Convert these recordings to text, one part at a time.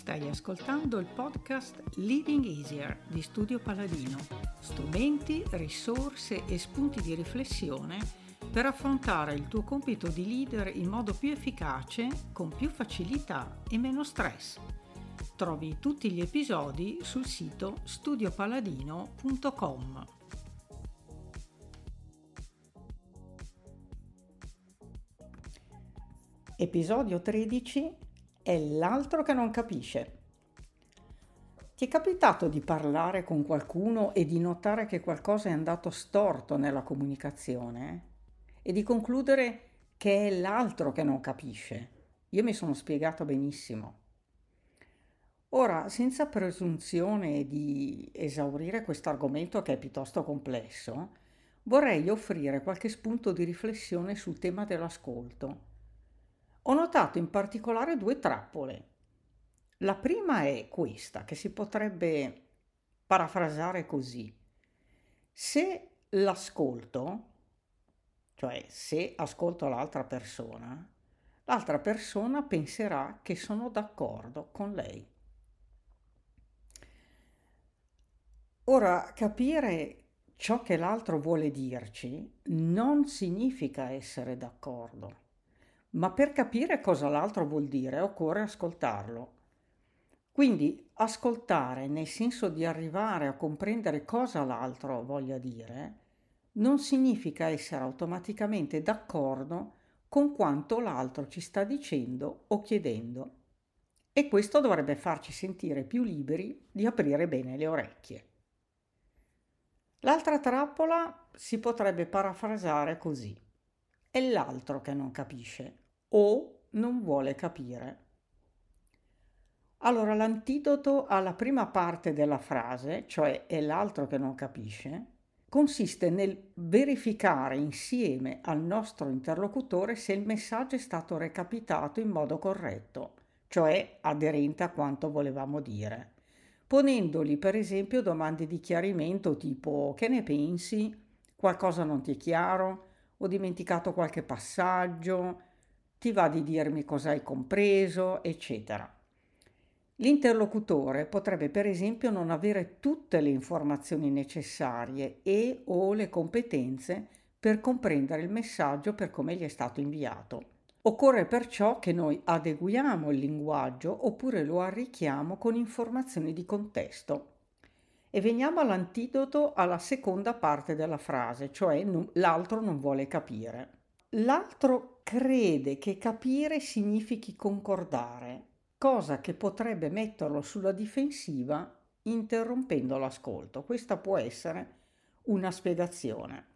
Stai ascoltando il podcast Leading Easier di Studio Paladino, strumenti, risorse e spunti di riflessione per affrontare il tuo compito di leader in modo più efficace, con più facilità e meno stress. Trovi tutti gli episodi sul sito studiopaladino.com. Episodio 13 è l'altro che non capisce. Ti è capitato di parlare con qualcuno e di notare che qualcosa è andato storto nella comunicazione e di concludere che è l'altro che non capisce? Io mi sono spiegato benissimo. Ora, senza presunzione di esaurire questo argomento che è piuttosto complesso, vorrei offrire qualche spunto di riflessione sul tema dell'ascolto. Ho notato in particolare due trappole. La prima è questa, che si potrebbe parafrasare così. Se l'ascolto, cioè se ascolto l'altra persona, l'altra persona penserà che sono d'accordo con lei. Ora, capire ciò che l'altro vuole dirci non significa essere d'accordo, ma per capire cosa l'altro vuol dire occorre ascoltarlo. Quindi ascoltare nel senso di arrivare a comprendere cosa l'altro voglia dire non significa essere automaticamente d'accordo con quanto l'altro ci sta dicendo o chiedendo. E questo dovrebbe farci sentire più liberi di aprire bene le orecchie. L'altra trappola si potrebbe parafrasare così. È l'altro che non capisce o non vuole capire. Allora l'antidoto alla prima parte della frase, cioè è l'altro che non capisce, consiste nel verificare insieme al nostro interlocutore se il messaggio è stato recapitato in modo corretto, cioè aderente a quanto volevamo dire ponendogli per esempio domande di chiarimento tipo che ne pensi? Qualcosa non ti è chiaro? Ho dimenticato qualche passaggio? Ti va di dirmi cosa hai compreso? eccetera. L'interlocutore potrebbe per esempio non avere tutte le informazioni necessarie e o le competenze per comprendere il messaggio per come gli è stato inviato. Occorre perciò che noi adeguiamo il linguaggio oppure lo arricchiamo con informazioni di contesto. E veniamo all'antidoto alla seconda parte della frase, cioè l'altro non vuole capire. L'altro crede che capire significhi concordare, cosa che potrebbe metterlo sulla difensiva interrompendo l'ascolto. Questa può essere una spiegazione.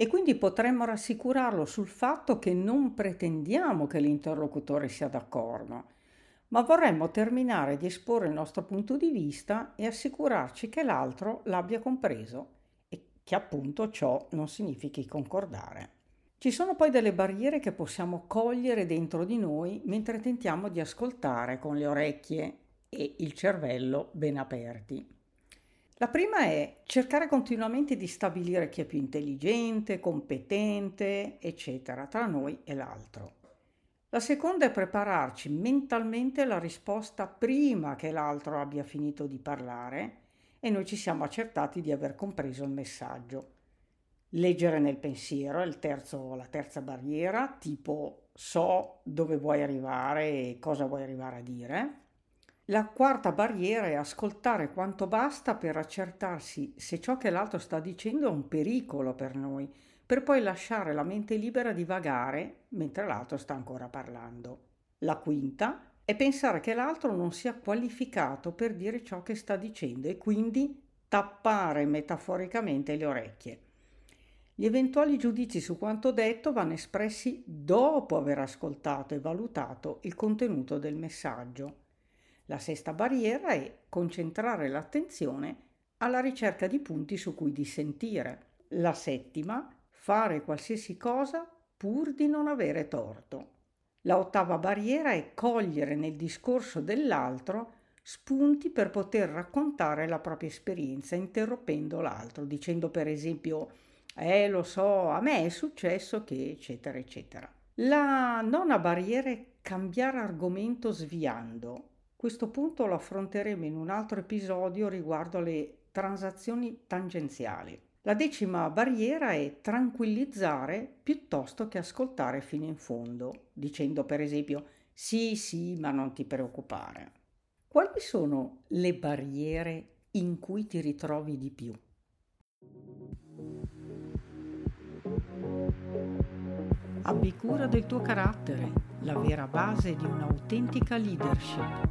E quindi potremmo rassicurarlo sul fatto che non pretendiamo che l'interlocutore sia d'accordo, ma vorremmo terminare di esporre il nostro punto di vista e assicurarci che l'altro l'abbia compreso e che appunto ciò non significhi concordare. Ci sono poi delle barriere che possiamo cogliere dentro di noi mentre tentiamo di ascoltare con le orecchie e il cervello ben aperti. La prima è cercare continuamente di stabilire chi è più intelligente, competente, eccetera, tra noi e l'altro. La seconda è prepararci mentalmente la risposta prima che l'altro abbia finito di parlare e noi ci siamo accertati di aver compreso il messaggio. Leggere nel pensiero è terzo, la terza barriera, tipo so dove vuoi arrivare e cosa vuoi arrivare a dire. La quarta barriera è ascoltare quanto basta per accertarsi se ciò che l'altro sta dicendo è un pericolo per noi, per poi lasciare la mente libera di vagare mentre l'altro sta ancora parlando. La quinta è pensare che l'altro non sia qualificato per dire ciò che sta dicendo e quindi tappare metaforicamente le orecchie. Gli eventuali giudizi su quanto detto vanno espressi dopo aver ascoltato e valutato il contenuto del messaggio. La sesta barriera è concentrare l'attenzione alla ricerca di punti su cui dissentire. La settima, fare qualsiasi cosa pur di non avere torto. La ottava barriera è cogliere nel discorso dell'altro spunti per poter raccontare la propria esperienza interrompendo l'altro, dicendo per esempio eh lo so, a me è successo che eccetera eccetera. La nona barriera è cambiare argomento sviando. Questo punto lo affronteremo in un altro episodio riguardo alle transazioni tangenziali. La decima barriera è tranquillizzare piuttosto che ascoltare fino in fondo, dicendo per esempio sì, sì, ma non ti preoccupare. Quali sono le barriere in cui ti ritrovi di più? Abbi cura del tuo carattere, la vera base di un'autentica leadership.